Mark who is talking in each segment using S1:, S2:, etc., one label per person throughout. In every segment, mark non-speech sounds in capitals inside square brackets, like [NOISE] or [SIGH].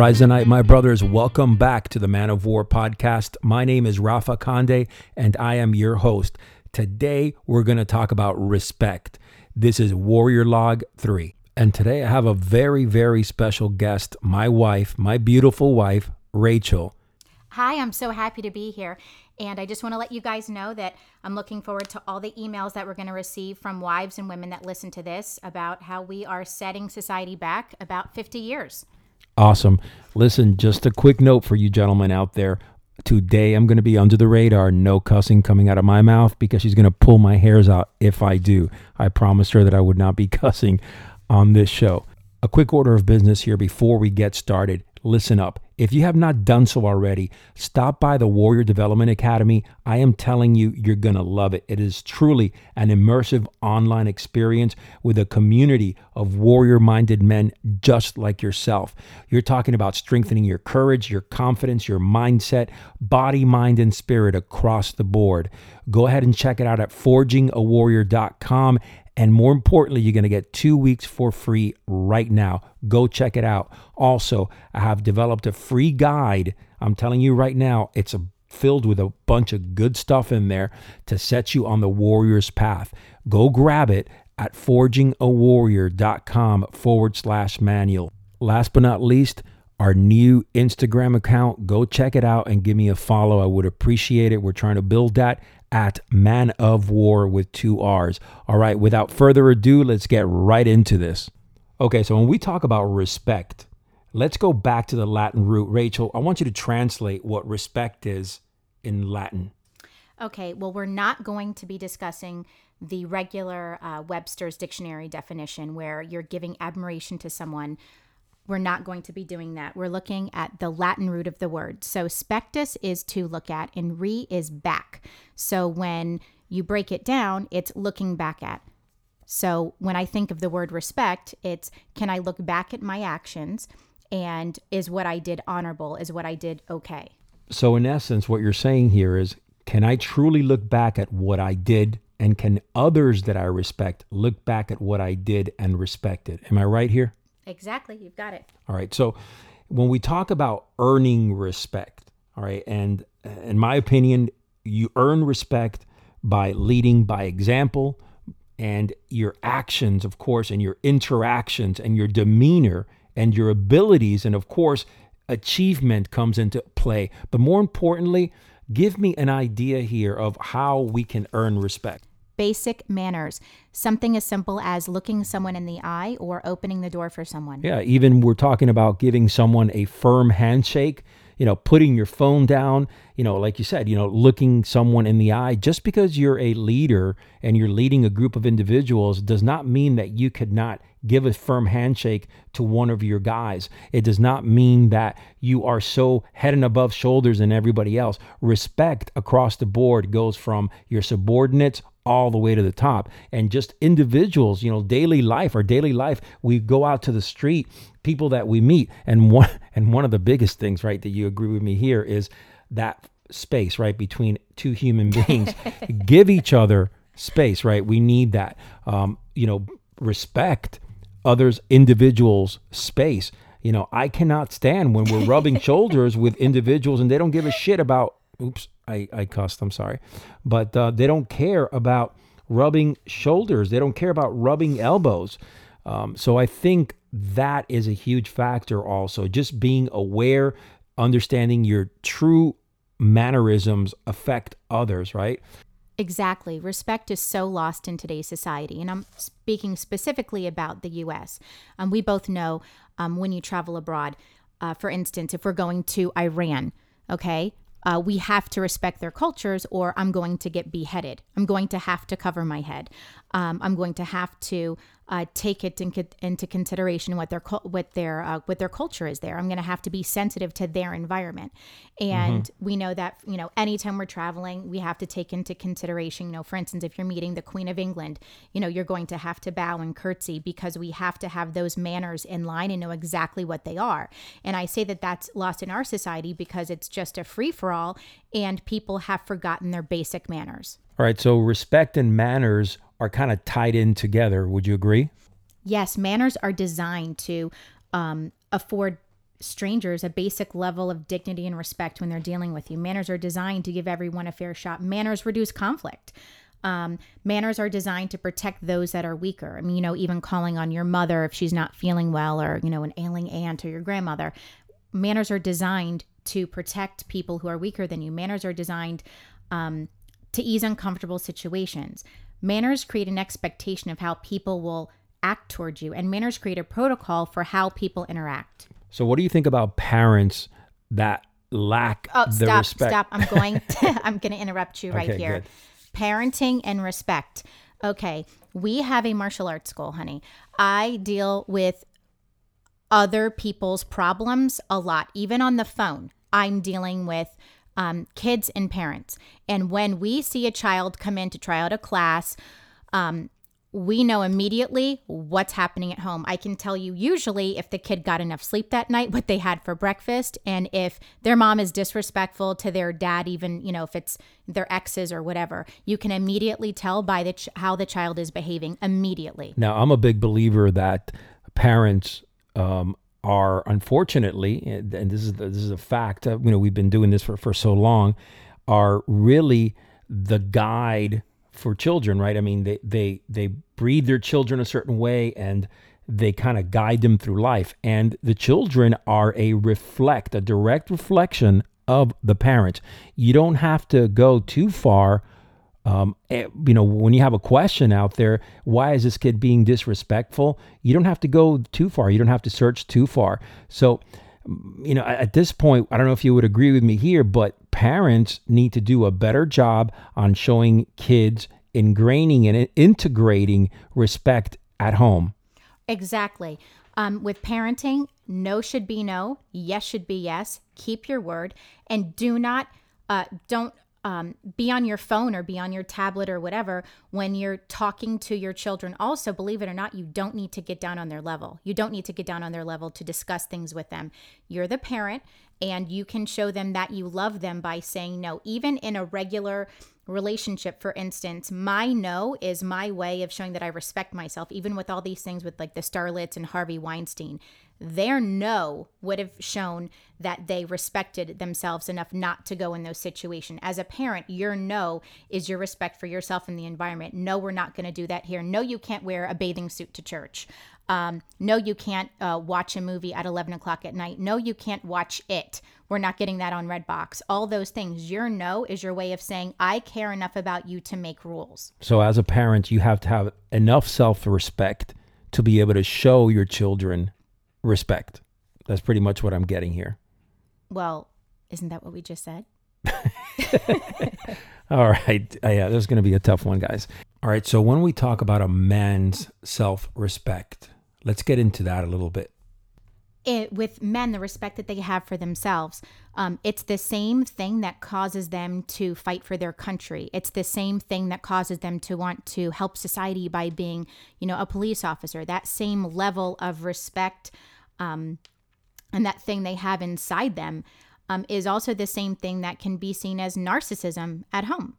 S1: Night, my brothers. Welcome back to the Man of War podcast. My name is Rafa Conde, and I am your host. Today, we're going to talk about respect. This is Warrior Log 3. And today, I have a very, very special guest, my wife, my beautiful wife, Rachel.
S2: Hi, I'm so happy to be here. And I just want to let you guys know that I'm looking forward to all the emails that we're going to receive from wives and women that listen to this about how we are setting society back about 50 years.
S1: Awesome. Listen, just a quick note for you gentlemen out there. Today I'm going to be under the radar, no cussing coming out of my mouth because she's going to pull my hairs out if I do. I promised her that I would not be [LAUGHS] cussing on this show. A quick order of business here before we get started listen up. If you have not done so already, stop by the Warrior Development Academy. I am telling you, you're going to love it. It is truly an immersive online experience with a community of warrior minded men just like yourself. You're talking about strengthening your courage, your confidence, your mindset, body, mind, and spirit across the board. Go ahead and check it out at forgingawarrior.com and more importantly, you're going to get two weeks for free right now. Go check it out. Also, I have developed a free guide. I'm telling you right now, it's a, filled with a bunch of good stuff in there to set you on the warrior's path. Go grab it at forgingawarrior.com forward slash manual. Last but not least, our new Instagram account. Go check it out and give me a follow. I would appreciate it. We're trying to build that at Man of War with two R's. All right, without further ado, let's get right into this. Okay, so when we talk about respect, let's go back to the Latin root. Rachel, I want you to translate what respect is in Latin.
S2: Okay, well, we're not going to be discussing the regular uh, Webster's dictionary definition where you're giving admiration to someone we're not going to be doing that. We're looking at the Latin root of the word. So spectus is to look at, and re is back. So when you break it down, it's looking back at. So when I think of the word respect, it's can I look back at my actions and is what I did honorable? Is what I did okay?
S1: So, in essence, what you're saying here is can I truly look back at what I did? And can others that I respect look back at what I did and respect it? Am I right here?
S2: Exactly. You've got it.
S1: All right. So when we talk about earning respect, all right, and in my opinion, you earn respect by leading by example and your actions, of course, and your interactions and your demeanor and your abilities. And of course, achievement comes into play. But more importantly, give me an idea here of how we can earn respect
S2: basic manners. Something as simple as looking someone in the eye or opening the door for someone.
S1: Yeah, even we're talking about giving someone a firm handshake, you know, putting your phone down, you know, like you said, you know, looking someone in the eye. Just because you're a leader and you're leading a group of individuals does not mean that you could not give a firm handshake to one of your guys. It does not mean that you are so head and above shoulders than everybody else. Respect across the board goes from your subordinates all the way to the top. And just individuals, you know, daily life, our daily life, we go out to the street, people that we meet. And one [LAUGHS] and one of the biggest things, right, that you agree with me here is that space, right, between two human [LAUGHS] beings. Give each other space, right? We need that. Um, you know, respect others individuals space. You know, I cannot stand when we're rubbing [LAUGHS] shoulders with individuals and they don't give a shit about oops, I, I cussed, I'm sorry. But uh, they don't care about rubbing shoulders, they don't care about rubbing elbows. Um, so I think that is a huge factor also. Just being aware, understanding your true mannerisms affect others, right?
S2: Exactly. Respect is so lost in today's society. And I'm speaking specifically about the US. Um, we both know um, when you travel abroad, uh, for instance, if we're going to Iran, okay, uh, we have to respect their cultures or I'm going to get beheaded. I'm going to have to cover my head. Um, I'm going to have to uh, take it in, into consideration what their what their uh, what their culture is there. I'm going to have to be sensitive to their environment, and mm-hmm. we know that you know anytime we're traveling, we have to take into consideration. You know, for instance, if you're meeting the Queen of England, you know you're going to have to bow and curtsy because we have to have those manners in line and know exactly what they are. And I say that that's lost in our society because it's just a free for all, and people have forgotten their basic manners.
S1: All right, so respect and manners are kind of tied in together. Would you agree?
S2: Yes, manners are designed to um, afford strangers a basic level of dignity and respect when they're dealing with you. Manners are designed to give everyone a fair shot. Manners reduce conflict. Um, manners are designed to protect those that are weaker. I mean, you know, even calling on your mother if she's not feeling well, or, you know, an ailing aunt or your grandmother. Manners are designed to protect people who are weaker than you. Manners are designed um, to ease uncomfortable situations. Manners create an expectation of how people will act towards you, and manners create a protocol for how people interact.
S1: So, what do you think about parents that lack
S2: Oh,
S1: the
S2: stop,
S1: respect?
S2: stop. I'm going [LAUGHS] to, I'm going to interrupt you right
S1: Okay,
S2: here.
S1: good.
S2: Parenting and respect. Okay, we have a martial arts school, honey. I deal with other people's problems a lot, even on the phone. I'm dealing with um, kids and parents. And when we see a child come in to try out a class, um, we know immediately what's happening at home. I can tell you usually if the kid got enough sleep that night, what they had for breakfast, and if their mom is disrespectful to their dad, even you know if it's their exes or whatever, you can immediately tell by the ch- how the child is behaving immediately.
S1: Now, I'm a big believer that parents um, are, unfortunately, and this is this is a fact. Uh, you know, we've been doing this for for so long, are really the guide for children, right? I mean, they they they breed their children a certain way and they kind of guide them through life and the children are a reflect a direct reflection of the parent. you don't have to go too far um, eh, you know, when you have a question out there, why is this kid being disrespectful? You don't have to go too far. You don't have to search too far. So, you know, at this point, I don't know if you would agree with me here, but parents need to do a better job on showing kids ingraining and integrating respect at home.
S2: Exactly. Um, with parenting, no should be no, yes should be yes. Keep your word, and do not, uh, don't um, be on your phone or be on your tablet or whatever when you're talking to your children. Also, believe it or not, you don't need to get down on their level. You don't need to get down on their level to discuss things with them. You're the parent, and you can show them that you love them by saying no, even in a regular relationship for instance my no is my way of showing that i respect myself even with all these things with like the starlets and harvey weinstein their no would have shown that they respected themselves enough not to go in those situations as a parent your no is your respect for yourself and the environment. No we're not going to do that here. No you can't wear a bathing suit to church. Um, no you can't uh, watch a movie at 11 o'clock at night. No you can't watch it. We're not getting that on redbox. All those things. Your no is your way of saying i care enough about you to make rules.
S1: So, as a parent, you have to have enough self respect to be able to show your children respect. That's pretty much what I'm getting here.
S2: well isn't that what we just said [LAUGHS]
S1: All right. Uh, yeah, this is going to be a tough one, guys. All right. So, when we talk about a man's self respect, let's get into that a little bit.
S2: It, with men, the respect that they have for themselves, um, it's the same thing that causes them to fight for their country. It's the same thing that causes them to want to help society by being, you know, a police officer. That same level of respect um, and that thing they have inside them um, is also the same thing that can be seen as narcissism at home.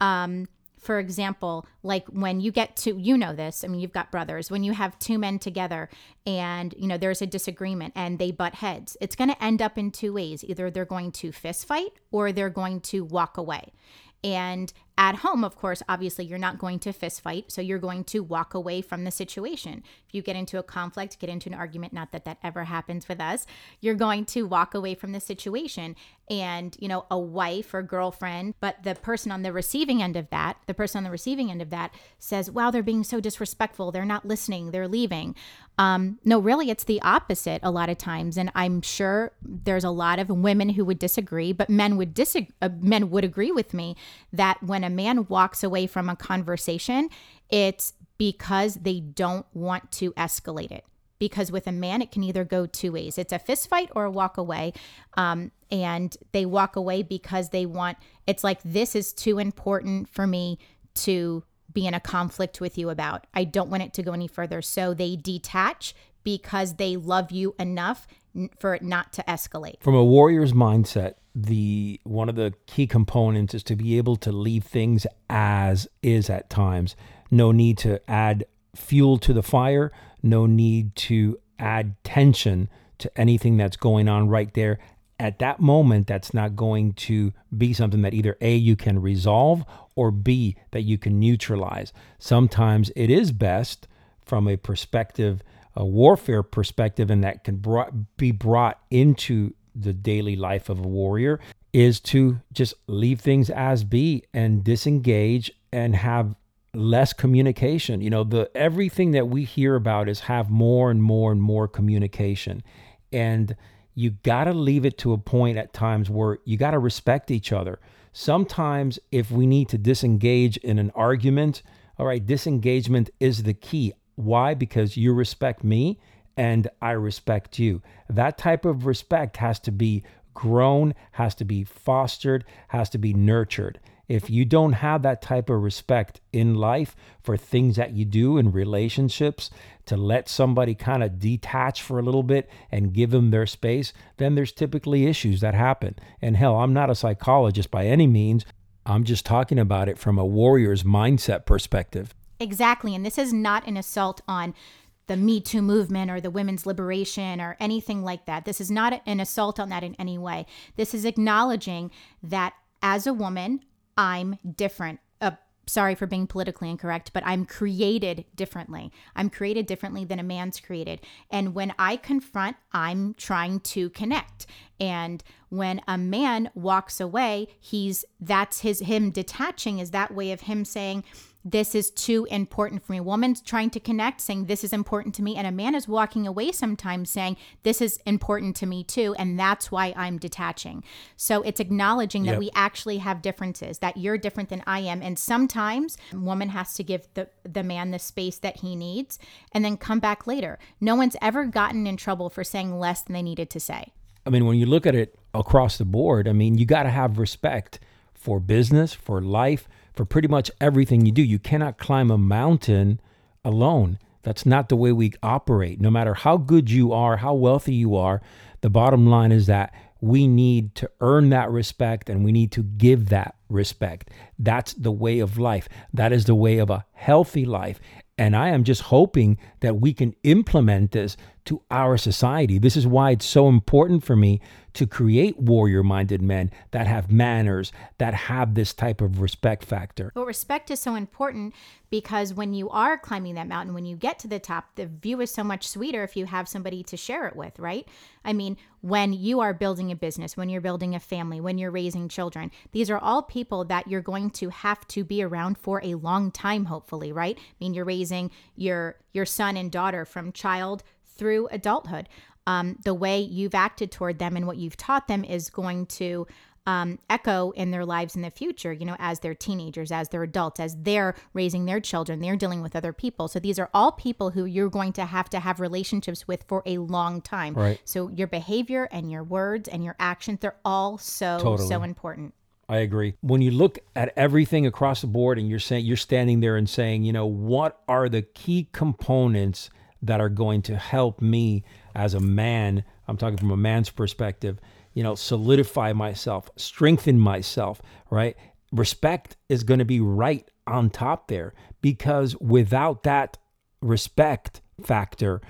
S2: Um, for example, like when you get to, you know, this, I mean, you've got brothers, when you have two men together and, you know, there's a disagreement and they butt heads, it's going to end up in two ways. Either they're going to fist fight or they're going to walk away. And at home, of course, obviously, you're not going to fist fight. So you're going to walk away from the situation. If you get into a conflict, get into an argument, not that that ever happens with us, you're going to walk away from the situation. And, you know, a wife or girlfriend, but the person on the receiving end of that, the person on the receiving end of that says, wow, they're being so disrespectful. They're not listening. They're leaving. Um, no, really, it's the opposite a lot of times. And I'm sure there's a lot of women who would disagree, but men would disagree. Uh, men would agree with me that when a man walks away from a conversation, it's because they don't want to escalate it. Because with a man, it can either go two ways. It's a fist fight or a walk away. Um, and they walk away because they want, it's like, this is too important for me to be in a conflict with you about. I don't want it to go any further. So they detach because they love you enough for it not to escalate.
S1: From a warrior's mindset, the one of the key components is to be able to leave things as is at times. No need to add fuel to the fire, no need to add tension to anything that's going on right there. At that moment that's not going to be something that either a you can resolve or b that you can neutralize. Sometimes it is best from a perspective a warfare perspective and that can be brought into the daily life of a warrior is to just leave things as be and disengage and have less communication. You know, the everything that we hear about is have more and more and more communication. And you got to leave it to a point at times where you got to respect each other. Sometimes if we need to disengage in an argument, all right, disengagement is the key. Why? Because you respect me and I respect you. That type of respect has to be grown, has to be fostered, has to be nurtured. If you don't have that type of respect in life for things that you do in relationships, to let somebody kind of detach for a little bit and give them their space, then there's typically issues that happen. And hell, I'm not a psychologist by any means. I'm just talking about it from a warrior's mindset perspective.
S2: Exactly. And this is not an assault on the Me Too movement or the women's liberation or anything like that. This is not an assault on that in any way. This is acknowledging that as a woman, I'm different. Uh, sorry for being politically incorrect, but I'm created differently. I'm created differently than a man's created. And when I confront, I'm trying to connect. And when a man walks away, he's that's his him detaching is that way of him saying, this is too important for me. A woman's trying to connect, saying, This is important to me. And a man is walking away sometimes saying, This is important to me too. And that's why I'm detaching. So it's acknowledging yep. that we actually have differences, that you're different than I am. And sometimes a woman has to give the, the man the space that he needs and then come back later. No one's ever gotten in trouble for saying less than they needed to say.
S1: I mean, when you look at it across the board, I mean, you got to have respect for business, for life for pretty much everything you do. You cannot climb a mountain alone. That's not the way we operate. No matter how good you are, how wealthy you are, the bottom line is that we need to earn that respect and we need to give that respect. That's the way of life. That is the way of a healthy life. And I am just hoping that we can implement this to our society. This is why it's so important for me to create warrior minded men that have manners, that have this type of respect factor.
S2: But respect is so important because when you are climbing that mountain, when you get to the top, the view is so much sweeter if you have somebody to share it with, right? I mean, when you are building a business, when you're building a family, when you're raising children, these are all people that you're going to have to be around for a long time, hopefully, right? I mean, you're raising your your son and daughter from child through adulthood. Um, the way you've acted toward them and what you've taught them is going to um, echo in their lives in the future, you know, as they're teenagers, as they're adults, as they're raising their children, they're dealing with other people. So these are all people who you're going to have to have relationships with for a long time.
S1: Right.
S2: So your behavior and your words and your actions, they're all so, totally. so important.
S1: I agree. When you look at everything across the board and you're saying you're standing there and saying, you know, what are the key components that are going to help me as a man, I'm talking from a man's perspective, you know, solidify myself, strengthen myself, right? Respect is going to be right on top there because without that respect factor,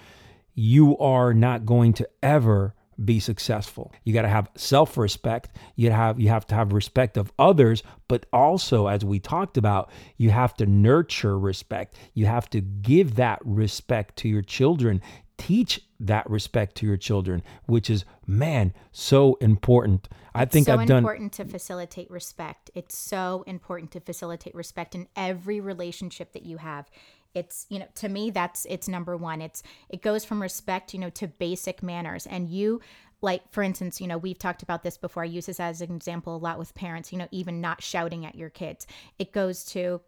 S1: you are not going to ever be successful. You got to have self-respect. You have you have to have respect of others, but also as we talked about, you have to nurture respect. You have to give that respect to your children. Teach that respect to your children, which is man, so important. I think
S2: so
S1: I've done
S2: important to facilitate respect. It's so important to facilitate respect in every relationship that you have it's you know to me that's it's number one. It's it goes from respect you know to basic manners. And you like for instance you know we've talked about this before. I use this as an example a lot with parents you know even not shouting at your kids. It goes to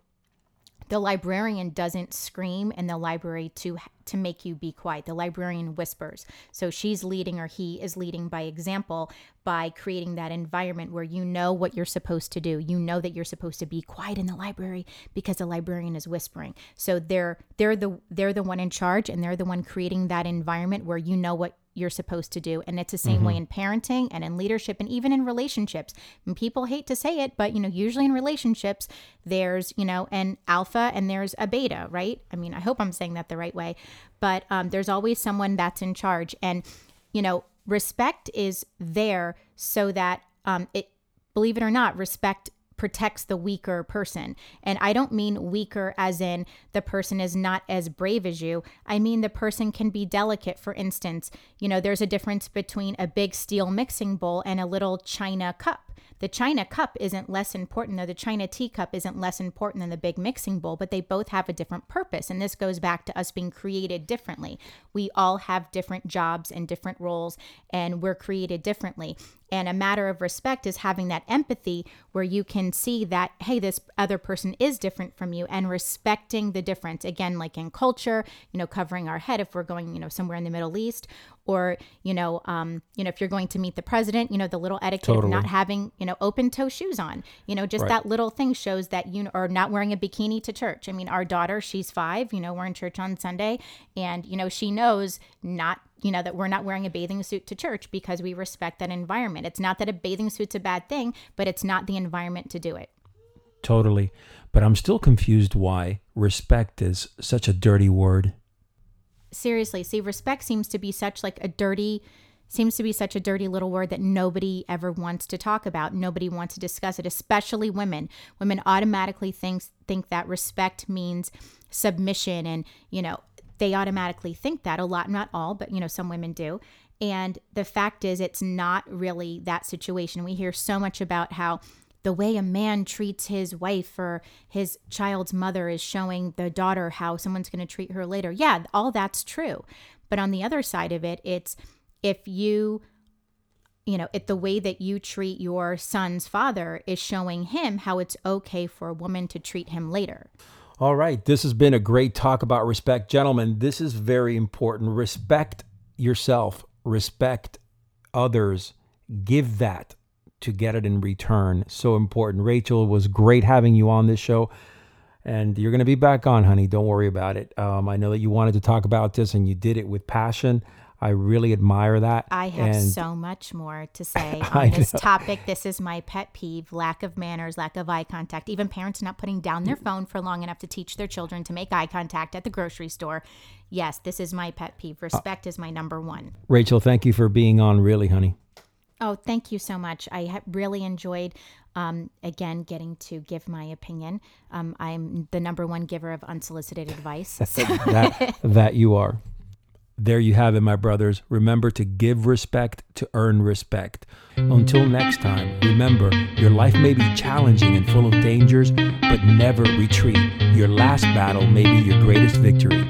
S2: the librarian doesn't scream in the library to to make you be quiet. The librarian whispers. So she's leading or he is leading by example by creating that environment where you know what you're supposed to do. You know that you're supposed to be quiet in the library because the librarian is whispering. So they're they're the they're the one in charge and they're the one creating that environment where you know what you're supposed to do. And it's the same mm-hmm. way in parenting and in leadership and even in relationships. And people hate to say it, but you know, usually in relationships, there's, you know, an alpha and there's a beta, right? I mean, I hope I'm saying that the right way, but um, there's always someone that's in charge. And you know, respect is there so that um, it, believe it or not, respect protects the weaker person. And I don't mean weaker as in the person is not as brave as you. I mean the person can be delicate. For instance, you know, there's a difference between a big steel mixing bowl and a little china cup. The china cup isn't less important, or the china teacup isn't less important than the big mixing bowl, but they both have a different purpose. And this goes back to us being created differently. We all have different jobs and different roles, and we're created differently. And a matter of respect is having that empathy where you can see that, hey, this other person is different from you and respecting the difference. Again, like in culture, you know, covering our head if we're going, you know, somewhere in the Middle East, or, you know, um, you know, if you're going to meet the president, you know, the little etiquette
S1: Totally.
S2: of not having, you know, open toe shoes on. You know, just
S1: Right.
S2: that little thing shows that you are not wearing a bikini to church. I mean, our daughter, she's five, you know, we're in church on Sunday, and, you know, she knows not you know that we're not wearing a bathing suit to church because we respect that environment. It's not that a bathing suit's a bad thing, but it's not the environment to do it.
S1: Totally. But I'm still confused why respect is such a dirty word.
S2: Seriously, see respect seems to be such like a dirty seems to be such a dirty little word that nobody ever wants to talk about. Nobody wants to discuss it, especially women. Women automatically thinks think that respect means submission and, you know, they automatically think that a lot, not all, but you know, some women do. And the fact is it's not really that situation. We hear so much about how the way a man treats his wife or his child's mother is showing the daughter how someone's going to treat her later. Yeah, all that's true. But on the other side of it, it's if you you know, it the way that you treat your son's father is showing him how it's okay for a woman to treat him later.
S1: All right. This has been a great talk about respect. Gentlemen, this is very important. Respect yourself, respect others, give that to get it in return. So important. Rachel, it was great having you on this show. And you're going to be back on, honey. Don't worry about it. Um, I know that you wanted to talk about this and you did it with passion. I really admire that.
S2: I have
S1: And
S2: so much more to [LAUGHS] say on this
S1: know.
S2: topic. This is my pet peeve lack of manners, lack of eye contact. Even parents not putting down their phone for long enough to teach their children to make eye contact at the grocery store. Yes, this is my pet peeve. Respect is my number one.
S1: Rachel, thank you for being on, really, honey.
S2: Oh, thank you so much. I ha- really enjoyed, um, again, getting to give my opinion. Um, I'm the number one giver of unsolicited advice. So [LAUGHS]
S1: that that you are. There you have it, my brothers. Remember to give respect to earn respect. Until next time, remember your life may be challenging and full of dangers, but never retreat. Your last battle may be your greatest victory.